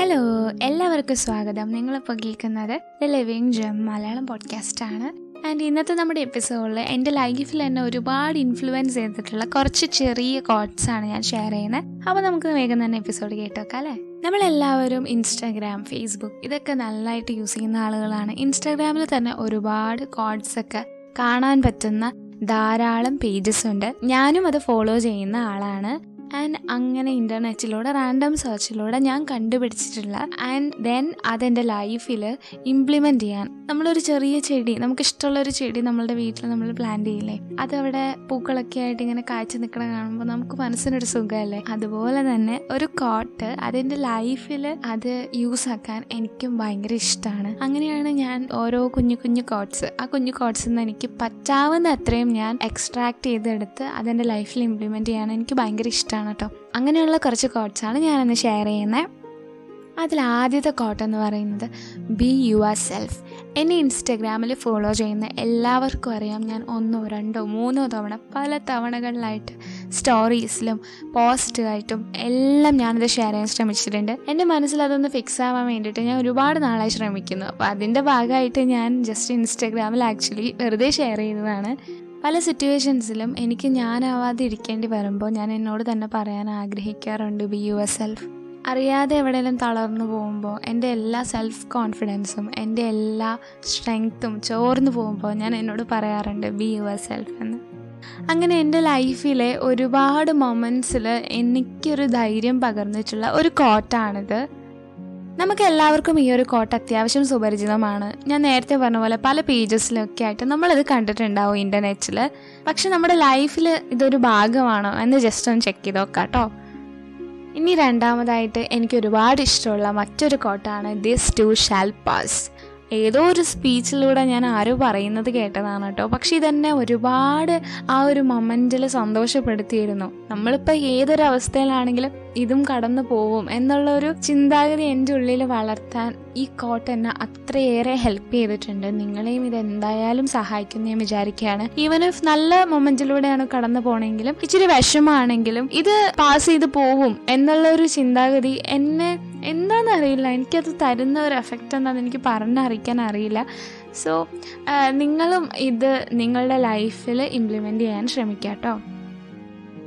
Hello എല്ലാവർക്കും സ്വാഗതം. നിങ്ങളിപ്പോൾ കേൾക്കുന്നത് the living jam Malayalam podcast ആണ്. ആൻഡ് ഇന്നത്തെ നമ്മുടെ എപ്പിസോഡിൽ എന്റെ ലൈഫിൽ എന്നെ ഒരുപാട് ഇൻഫ്ലുവൻസ് ചെയ്തിട്ടുള്ള കുറച്ച് ചെറിയ കോട്ട്സ് ആണ് ഞാൻ ഷെയർ ചെയ്യുന്നത്. അപ്പോൾ നമുക്ക് വേഗം തന്നെ എപ്പിസോഡ് കേട്ടോക്കാം അല്ലേ? നമ്മളെല്ലാവരും ഇൻസ്റ്റാഗ്രാം ഫേസ്ബുക്ക് ഇതൊക്കെ നല്ലതായിട്ട് യൂസ് ചെയ്യുന്ന ആളുകളാണ്. ഇൻസ്റ്റാഗ്രാമിൽ തന്നെ ഒരുപാട് കോഡ്സ് ഒക്കെ കാണാൻ പറ്റുന്ന ധാരാളം പേജസ് ഉണ്ട്. ഞാനും അത് ഫോളോ ചെയ്യുന്ന ആളാണ്. ആൻഡ് അങ്ങനെ ഇന്റർനെറ്റിലൂടെ റാൻഡം സെർച്ചിലൂടെ ഞാൻ കണ്ടുപിടിച്ചിട്ടുള്ള ആൻഡ് ദെൻ അതെന്റെ ലൈഫിൽ ഇംപ്ലിമെന്റ് ചെയ്യാൻ. നമ്മളൊരു ചെറിയ ചെടി നമുക്ക് ഇഷ്ടമുള്ള ഒരു ചെടി നമ്മളുടെ വീട്ടിൽ നമ്മൾ പ്ലാന്റ് ചെയ്യില്ലേ? അതവിടെ പൂക്കളൊക്കെ ആയിട്ട് ഇങ്ങനെ കാഴ്ച നിൽക്കണ കാണുമ്പോൾ നമുക്ക് മനസ്സിനൊരു സുഖമല്ലേ? അതുപോലെ തന്നെ ഒരു കോട്ട് അതെന്റെ ലൈഫിൽ അത് യൂസ് ആക്കാൻ എനിക്കും ഭയങ്കര ഇഷ്ടമാണ് അങ്ങനെയാണ് ഞാൻ ഓരോ കുഞ്ഞു കുഞ്ഞു കോട്ട്സ് ആ കുഞ്ഞു കോട്ട്സ് നിന്ന് എനിക്ക് പറ്റാവുന്ന അത്രയും ഞാൻ എക്സ്ട്രാക്ട് ചെയ്തെടുത്ത് അതെന്റെ ലൈഫിൽ ഇംപ്ലിമെന്റ് ചെയ്യാൻ എനിക്ക് ഭയങ്കര ഇഷ്ടമാണ് കേട്ടോ അങ്ങനെയുള്ള കുറച്ച് കോട്ട്സാണ് ഞാനിന്ന് ഷെയർ ചെയ്യുന്നത് അതിൽ ആദ്യത്തെ കോട്ട് എന്ന് പറയുന്നത് ബി യു ആർ സെൽഫ് എന്നെ ഇൻസ്റ്റഗ്രാമിൽ ഫോളോ ചെയ്യുന്ന എല്ലാവർക്കും അറിയാം. ഞാൻ ഒന്നോ രണ്ടോ മൂന്നോ തവണ പല തവണകളിലായിട്ട് സ്റ്റോറീസിലും പോസ്റ്റായിട്ടും എല്ലാം ഞാനത് ഷെയർ ചെയ്യാൻ ശ്രമിച്ചിട്ടുണ്ട്. എന്റെ മനസ്സിൽ അതൊന്ന് ഫിക്സ് ആവാൻ വേണ്ടിയിട്ട് ഞാൻ ഒരുപാട് നാളായി ശ്രമിക്കുന്നു. അപ്പോൾ അതിന്റെ ഭാഗമായിട്ട് ഞാൻ ജസ്റ്റ് ഇൻസ്റ്റഗ്രാമിൽ ആക്ച്വലി വെറുതെ ഷെയർ ചെയ്തതാണ് പല സിറ്റുവേഷൻസിലും എനിക്ക് ഞാനാവാതെ ഇരിക്കേണ്ടി വരുമ്പോൾ ഞാൻ എന്നോട് തന്നെ പറയാൻ ആഗ്രഹിക്കാറുണ്ട് ബി യു എസ് സെൽഫ് അറിയാതെ എവിടെയെങ്കിലും തളർന്നു പോകുമ്പോൾ എന്റെ എല്ലാ സെൽഫ് കോൺഫിഡൻസും എന്റെ എല്ലാ സ്ട്രെങ്ത്തും ചോർന്നു പോകുമ്പോൾ ഞാൻ എന്നോട് പറയാറുണ്ട് ബി യു എസ് സെൽഫ് എന്ന്. അങ്ങനെ എന്റെ ലൈഫിലെ ഒരുപാട് മൊമെന്റ്സിൽ എനിക്കൊരു ധൈര്യം പകർന്നിട്ടുള്ള ഒരു കോട്ടാണിത് നമുക്ക് എല്ലാവർക്കും ഈ ഒരു കോട്ട് അത്യാവശ്യം സുപരിചിതമാണ്. ഞാൻ നേരത്തെ പറഞ്ഞ പോലെ പല പേജസിലൊക്കെ ആയിട്ട് നമ്മളിത് കണ്ടിട്ടുണ്ടാവും ഇന്റർനെറ്റിൽ പക്ഷെ നമ്മുടെ ലൈഫിൽ ഇതൊരു ഭാഗമാണോ എന്ന് ജസ്റ്റ് ഒന്ന് ചെക്ക് ചെയ്ത് നോക്കാം കേട്ടോ ഇനി രണ്ടാമതായിട്ട് എനിക്ക് ഒരുപാട് ഇഷ്ടമുള്ള മറ്റൊരു കോട്ടാണ് ദിസ് ടു ഷാൽ പാസ് ഏതോ ഒരു സ്പീച്ചിലൂടെ ഞാൻ ആരോ പറയുന്നത് കേട്ടതാണ് കേട്ടോ. പക്ഷെ ഇതെന്നെ ഒരുപാട് ആ ഒരു മൊമെന്റിൽ സന്തോഷപ്പെടുത്തിയിരുന്നു. നമ്മളിപ്പോൾ ഏതൊരു അവസ്ഥയിലാണെങ്കിലും ഇതും കടന്നു പോവും എന്നുള്ള ഒരു ചിന്താഗതി എന്റെ ഉള്ളിൽ വളർത്താൻ ഈ കോട്ട് എന്നെ അത്രയേറെ ഹെൽപ്പ് ചെയ്തിട്ടുണ്ട്. നിങ്ങളെയും ഇത് എന്തായാലും സഹായിക്കും ഞാൻ വിചാരിക്കുകയാണ്. ഈവൻ ഇഫ് നല്ല മൊമെന്റിലൂടെയാണ് കടന്നു പോണെങ്കിലും ഇച്ചിരി വിഷമാണെങ്കിലും ഇത് പാസ് ചെയ്ത് പോവും എന്നുള്ള ഒരു ചിന്താഗതി എന്നെ എന്താണെന്ന് അറിയില്ല എനിക്കത് തരുന്ന ഒരു എഫക്റ്റ് എന്താണെന്ന് എനിക്ക് പറഞ്ഞറിയിക്കാൻ അറിയില്ല. സോ നിങ്ങളും ഇത് നിങ്ങളുടെ ലൈഫിൽ ഇംപ്ലിമെന്റ് ചെയ്യാൻ ശ്രമിക്കാം കേട്ടോ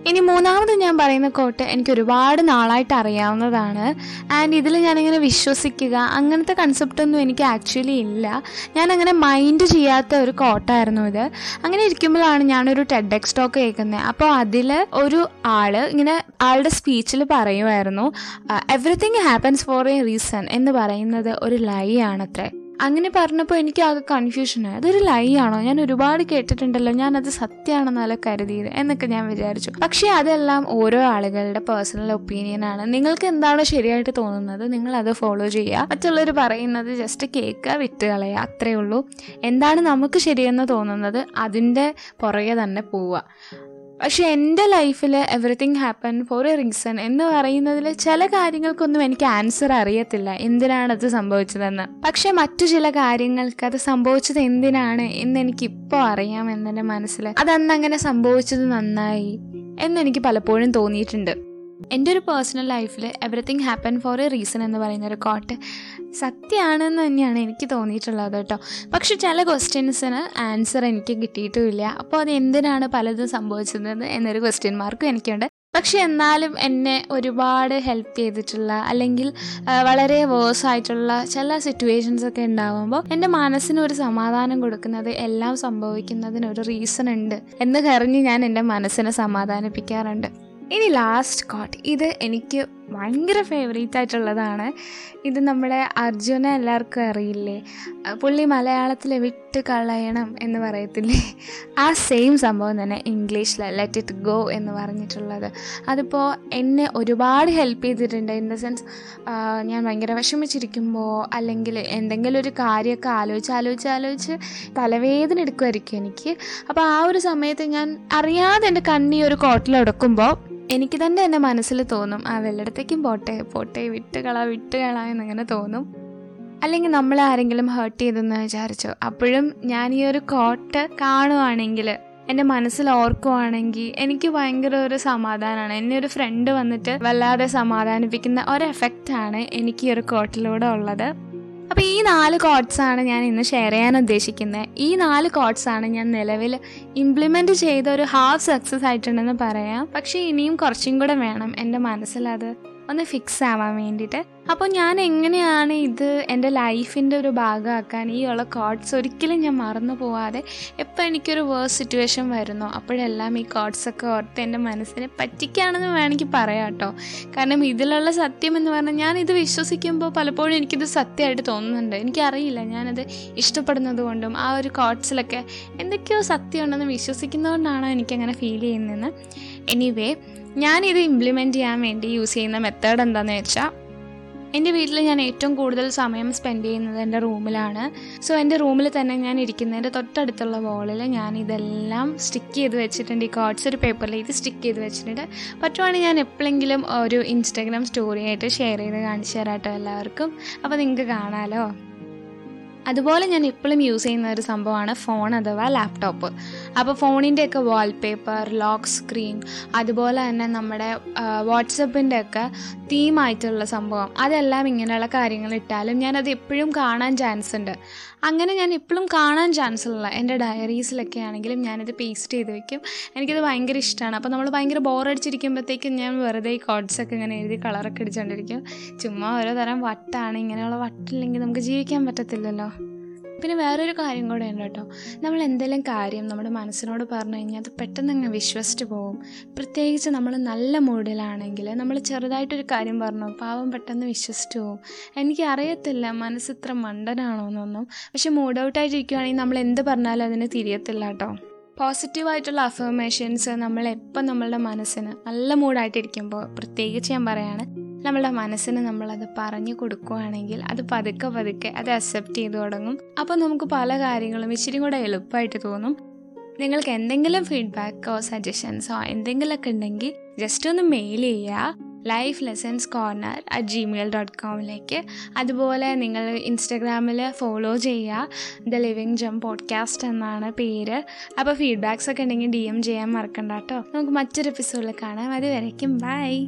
ഇനി മൂന്നാമത് ഞാൻ പറയുന്ന കോട്ട് എനിക്ക് ഒരുപാട് നാളായിട്ട് അറിയാവുന്നതാണ്. ആൻഡ് ഇതിൽ ഞാനിങ്ങനെ വിശ്വസിക്കുക അങ്ങനത്തെ കൺസെപ്റ്റൊന്നും എനിക്ക് ആക്ച്വലി ഇല്ല. ഞാൻ അങ്ങനെ മൈൻഡ് ചെയ്യാത്ത ഒരു കോട്ടായിരുന്നു ഇത്. അങ്ങനെ ഇരിക്കുമ്പോഴാണ് ഞാനൊരു ടെഡ് എക്സ് ടോക്ക് കേൾക്കുന്നത് അപ്പോൾ അതിൽ ഒരു ആൾ ഇങ്ങനെ ആളുടെ സ്പീച്ചിൽ പറയുമായിരുന്നു everything happens for a reason എന്ന് പറയുന്നത് ഒരു ലൈ ആണത്രേ. അങ്ങനെ പറഞ്ഞപ്പോൾ എനിക്ക് ആകെ കൺഫ്യൂഷൻ കൺഫ്യൂഷനായി അതൊരു ലൈ ആണോ? ഞാൻ ഒരുപാട് കേട്ടിട്ടുണ്ടല്ലോ. ഞാൻ അത് സത്യമാണെന്നല്ല കരുതിയത് എന്നൊക്കെ ഞാൻ വിചാരിച്ചു. പക്ഷേ അതെല്ലാം ഓരോ ആളുകളുടെ പേഴ്സണൽ ഒപ്പീനിയൻ ആണ്. നിങ്ങൾക്ക് എന്താണോ ശരിയായിട്ട് തോന്നുന്നത്? നിങ്ങൾ അത് ഫോളോ ചെയ്യുക. മറ്റുള്ളവർ പറയുന്നത് ജസ്റ്റ് കേൾക്കുക വിറ്റ് കളയുക. അത്രേ ഉള്ളൂ. എന്താണ് നമുക്ക് ശരിയെന്ന് തോന്നുന്നത്? അതിന്റെ പുറകെ തന്നെ പോവുക. പക്ഷെ എന്റെ ലൈഫിൽ everything happen for a reason എന്ന് പറയുന്നതിൽ ചില കാര്യങ്ങൾക്കൊന്നും എനിക്ക് ആൻസർ അറിയത്തില്ല. എന്തിനാണത് സംഭവിച്ചതെന്ന്. പക്ഷെ മറ്റു ചില കാര്യങ്ങൾക്ക് അത് സംഭവിച്ചത് എന്തിനാണ് എന്ന് എനിക്ക് ഇപ്പോൾ അറിയാം എന്നെ മനസ്സിൽ അതന്നങ്ങനെ സംഭവിച്ചത് നന്നായി എന്നെനിക്ക് പലപ്പോഴും തോന്നിയിട്ടുണ്ട്. എന്റെ ഒരു പേഴ്സണൽ ലൈഫിൽ everything happen for a reason എന്ന് പറയുന്ന ഒരു കോട്ട് സത്യമാണെന്ന് തന്നെയാണ് എനിക്ക് തോന്നിയിട്ടുള്ളത് കേട്ടോ. പക്ഷെ ചില ക്വസ്റ്റ്യൻസിന് ആൻസർ എനിക്ക് കിട്ടിയിട്ടുമില്ല. അപ്പോൾ അത് എന്തിനാണ് പലതും സംഭവിച്ചത് എന്നൊരു ക്വസ്റ്റ്യൻ മാർക്കും എനിക്കുണ്ട്. പക്ഷെ എന്നാലും എന്നെ ഒരുപാട് ഹെൽപ്പ് ചെയ്തിട്ടുള്ള അല്ലെങ്കിൽ വളരെ വേഴ്സ് ആയിട്ടുള്ള ചില സിറ്റുവേഷൻസ് ഒക്കെ ഉണ്ടാകുമ്പോൾ എന്റെ മനസ്സിന് ഒരു സമാധാനം കൊടുക്കുന്നത് എല്ലാം സംഭവിക്കുന്നതിന് ഒരു റീസൺ ഉണ്ട് എന്ന് കറിഞ്ഞ് ഞാൻ എന്റെ മനസ്സിനെ സമാധാനിപ്പിക്കാറുണ്ട്. ഇനി ലാസ്റ്റ് കോട്ട് ഇത് എനിക്ക് ഭയങ്കര ഫേവറേറ്റ് ആയിട്ടുള്ളതാണ്. ഇത് നമ്മുടെ അർജുന എല്ലാവർക്കും അറിയില്ലേ? പുള്ളി മലയാളത്തിൽ വിട്ട് കളയണം എന്ന് പറയത്തില്ലേ? ആ സെയിം സംഭവം തന്നെ ഇംഗ്ലീഷിൽ ലെറ്റ് ഇറ്റ് ഗോ എന്ന് പറഞ്ഞിട്ടുള്ളത്. അതിപ്പോൾ എന്നെ ഒരുപാട് ഹെൽപ്പ് ചെയ്തിട്ടുണ്ട് ഇൻ ദ സെൻസ് ഞാൻ ഭയങ്കര വിഷമിച്ചിരിക്കുമ്പോൾ അല്ലെങ്കിൽ എന്തെങ്കിലും ഒരു കാര്യമൊക്കെ ആലോചിച്ച് ആലോചിച്ച് ആലോചിച്ച് തലവേദന എടുക്കുമായിരിക്കും എനിക്ക്. അപ്പോൾ ആ ഒരു സമയത്ത് ഞാൻ അറിയാതെ എന്റെ കണ്ണി ഒരു കോട്ടിലൊടുക്കുമ്പോൾ എനിക്ക് തന്നെ എന്റെ മനസ്സിൽ തോന്നും ആ വെള്ളിടത്തേക്കും പോട്ടെ പോട്ടെ വിട്ടുകള വിട്ടുകള എന്നങ്ങനെ തോന്നും. അല്ലെങ്കിൽ നമ്മൾ ആരെങ്കിലും ഹേർട്ട് ചെയ്തെന്ന് വിചാരിച്ചോ. അപ്പോഴും ഞാൻ ഈ ഒരു കോട്ട് കാണുവാണെങ്കിൽ എന്റെ മനസ്സിൽ ഓർക്കുവാണെങ്കിൽ എനിക്ക് ഭയങ്കര ഒരു സമാധാനമാണ്. എന്നെ ഒരു ഫ്രണ്ട് വന്നിട്ട് വല്ലാതെ സമാധാനിപ്പിക്കുന്ന ഒരു എഫക്റ്റാണ് എനിക്ക് ഈ ഒരു കോട്ടിലൂടെ ഉള്ളത്. അപ്പോൾ ഈ നാല് കോഡ്സ് ആണ് ഞാൻ ഇന്ന് ഷെയർ ചെയ്യാൻ ഉദ്ദേശിക്കുന്നത് ഈ നാല് കോഡ്സ് ആണ് ഞാൻ നിലവിൽ ഇംപ്ലിമെന്റ് ചെയ്ത ഒരു ഹാഫ് സക്സസ് ആയിട്ടുണ്ടെന്ന് പറയാം. പക്ഷേ ഇനിയും കുറച്ചും കൂടെ വേണം. എന്റെ മനസ്സിലത് ഒന്ന് ഫിക്സ് ആവാൻ വേണ്ടിയിട്ട് അപ്പോൾ ഞാൻ എങ്ങനെയാണ് ഇത് എന്റെ ലൈഫിന്റെ ഒരു ഭാഗമാക്കാൻ ഈ ഉള്ള കോഡ്സ് ഒരിക്കലും ഞാൻ മറന്നു പോവാതെ എപ്പോൾ എനിക്കൊരു വേഴ്സ് സിറ്റുവേഷൻ വരുന്നോ അപ്പോഴെല്ലാം ഈ കോഡ്സൊക്കെ ഓർത്ത് എന്റെ മനസ്സിനെ പറ്റിക്കുകയാണെന്ന് വേണമെങ്കിൽ പറയാം കേട്ടോ. കാരണം ഇതിലുള്ള സത്യം എന്ന് പറഞ്ഞാൽ ഞാൻ ഇത് വിശ്വസിക്കുമ്പോൾ പലപ്പോഴും എനിക്കിത് സത്യമായിട്ട് തോന്നുന്നുണ്ട്. എനിക്കറിയില്ല ഞാനത് ഇഷ്ടപ്പെടുന്നത് കൊണ്ടും ആ ഒരു കോഡ്സിലൊക്കെ എന്തൊക്കെയോ സത്യമുണ്ടെന്ന് വിശ്വസിക്കുന്നതുകൊണ്ടാണോ എനിക്കങ്ങനെ ഫീൽ ചെയ്യുന്നതെന്ന് എനിവേ ഞാനിത് ഇംപ്ലിമെന്റ് ചെയ്യാൻ വേണ്ടി യൂസ് ചെയ്യുന്ന മെത്തേഡ് എന്താണെന്ന് വെച്ചാൽ എന്റെ വീട്ടിൽ ഞാൻ ഏറ്റവും കൂടുതൽ സമയം സ്പെൻഡ് ചെയ്യുന്നത് എന്റെ റൂമിലാണ് സോ എന്റെ റൂമിൽ തന്നെ ഞാൻ ഇരിക്കുന്നതിന്റെ തൊട്ടടുത്തുള്ള വോളിൽ ഞാൻ ഇതെല്ലാം സ്റ്റിക്ക് ചെയ്ത് വെച്ചിട്ടുണ്ട്. ഈ കാർഡ്സ് ഒരു പേപ്പറിൽ ഇത് സ്റ്റിക്ക് ചെയ്ത് വെച്ചിട്ടുണ്ട്. പറ്റുവാണെങ്കിൽ ഞാൻ എപ്പോഴെങ്കിലും ഒരു ഇൻസ്റ്റാഗ്രാം സ്റ്റോറി ആയിട്ട് ഷെയർ ചെയ്ത് കാണിച്ചു തരാട്ടോ എല്ലാവർക്കും. അപ്പോൾ നിങ്ങൾക്ക് കാണാമല്ലോ അതുപോലെ ഞാൻ ഇപ്പോഴും യൂസ് ചെയ്യുന്ന ഒരു സംഭവമാണ് ഫോൺ അഥവാ ലാപ്ടോപ്പ് അപ്പോൾ ഫോണിന്റെയൊക്കെ വാൾപേപ്പർ ലോക്ക് സ്ക്രീൻ അതുപോലെ തന്നെ നമ്മുടെ വാട്സപ്പിന്റെ ഒക്കെ തീമായിട്ടുള്ള സംഭവം. അതെല്ലാം ഇങ്ങനെയുള്ള കാര്യങ്ങൾ ഇട്ടാലും ഞാനത് എപ്പോഴും കാണാൻ ചാൻസ് ഉണ്ട്. അങ്ങനെ ഞാൻ ഇപ്പോഴും കാണാൻ ചാൻസ് ഉള്ള എന്റെ ഡയറീസിലൊക്കെ ആണെങ്കിലും ഞാനിത് പേസ്റ്റ് ചെയ്ത് വെക്കും. എനിക്കത് ഭയങ്കര ഇഷ്ടമാണ് അപ്പോൾ നമ്മൾ ഭയങ്കര ബോറടിച്ചിരിക്കുമ്പോഴത്തേക്കും ഞാൻ വെറുതെ ഈ കോഡ്സൊക്കെ ഇങ്ങനെ എഴുതി കളറൊക്കെ അടിച്ചുകൊണ്ടിരിക്കും ചുമ്മാ ഓരോ തരം വട്ടാണ്. ഇങ്ങനെയുള്ള വട്ടില്ലെങ്കിൽ നമുക്ക് ജീവിക്കാൻ പറ്റത്തില്ലല്ലോ. പിന്നെ വേറൊരു കാര്യം കൂടെ ഉണ്ട് കേട്ടോ. നമ്മൾ എന്തെങ്കിലും കാര്യം നമ്മുടെ മനസ്സിനോട് പറഞ്ഞു കഴിഞ്ഞാൽ അത് പെട്ടെന്ന് അങ്ങ് വിശ്വസിച്ച് പോകും പ്രത്യേകിച്ച് നമ്മൾ നല്ല മൂഡിലാണെങ്കിൽ നമ്മൾ ചെറുതായിട്ടൊരു കാര്യം പറഞ്ഞു പാവം പെട്ടെന്ന് വിശ്വസിച്ച് പോകും എനിക്ക് അറിയത്തില്ല മനസ്സ് ഇത്ര മണ്ടനാണോ എന്നൊന്നും. പക്ഷെ മൂഡ് ഔട്ടായിട്ടിരിക്കുകയാണെങ്കിൽ നമ്മൾ എന്ത് പറഞ്ഞാലും അതിന് തിരിയത്തില്ല കേട്ടോ. പോസിറ്റീവായിട്ടുള്ള അഫർമേഷൻസ് നമ്മൾ എപ്പം നമ്മളുടെ മനസ്സിന് നല്ല മൂഡായിട്ടിരിക്കുമ്പോൾ പ്രത്യേകിച്ച് ഞാൻ പറയാണ് നമ്മളുടെ മനസ്സിന് നമ്മളത് പറഞ്ഞു കൊടുക്കുകയാണെങ്കിൽ അത് പതുക്കെ പതുക്കെ അത് അക്സെപ്റ്റ് ചെയ്തു തുടങ്ങും. അപ്പോൾ നമുക്ക് പല കാര്യങ്ങളും ഇച്ചിരി കൂടെ എളുപ്പമായിട്ട് തോന്നും. നിങ്ങൾക്ക് എന്തെങ്കിലും ഫീഡ്ബാക്കോ സജഷൻസോ എന്തെങ്കിലുമൊക്കെ ഉണ്ടെങ്കിൽ ജസ്റ്റ് ഒന്ന് മെയിൽ ചെയ്യുക. Life lessons corner at Gmail dot കോമിലേക്ക് അതുപോലെ നിങ്ങൾ ഇൻസ്റ്റഗ്രാമിൽ ഫോളോ ചെയ്യുക. ദ ലിവിങ് ജം പോഡ്കാസ്റ്റ് എന്നാണ് പേര്. അപ്പോൾ ഫീഡ്ബാക്സ് ഒക്കെ ഉണ്ടെങ്കിൽ ഡി എം ചെയ്യാൻ മറക്കണ്ട കേട്ടോ. നമുക്ക് മറ്റൊരു എപ്പിസോഡിൽ കാണാം. അതുവരയ്ക്കും ബൈ